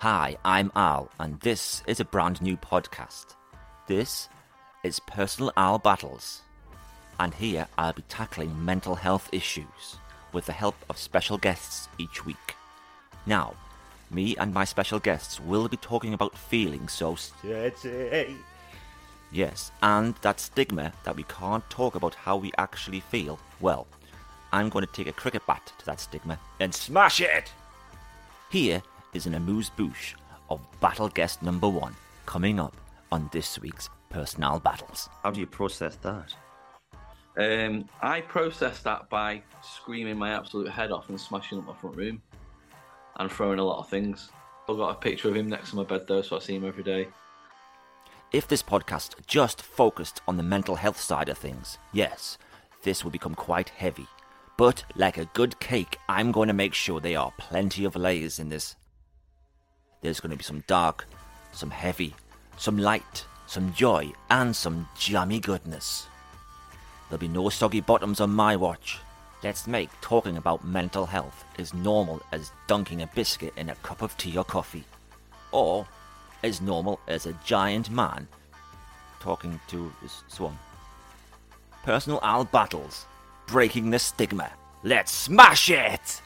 Hi, I'm Al, and this is a brand new podcast. This is Personal Al Battles, and here I'll be tackling mental health issues with the help of special guests each week. Now, me and my special guests will be talking about feeling so sexy. Yes, and that stigma that we can't talk about how we actually feel. Well, I'm going to take a cricket bat to that stigma and smash it! Here is an amuse bouche of battle guest number one coming up on this week's Personal Battles. How do you process that? Um, I process that by screaming my absolute head off and smashing up my front room and throwing a lot of things. I've got a picture of him next to my bed though, so I see him every day. If this podcast just focused on the mental health side of things, yes, this will become quite heavy. But like a good cake, I'm going to make sure there are plenty of layers in this. There's going to be some dark, some heavy, some light, some joy, and some jammy goodness. There'll be no soggy bottoms on my watch. Let's make talking about mental health as normal as dunking a biscuit in a cup of tea or coffee. Or as normal as a giant man talking to his swan. Personal Al battles, breaking the stigma. Let's smash it!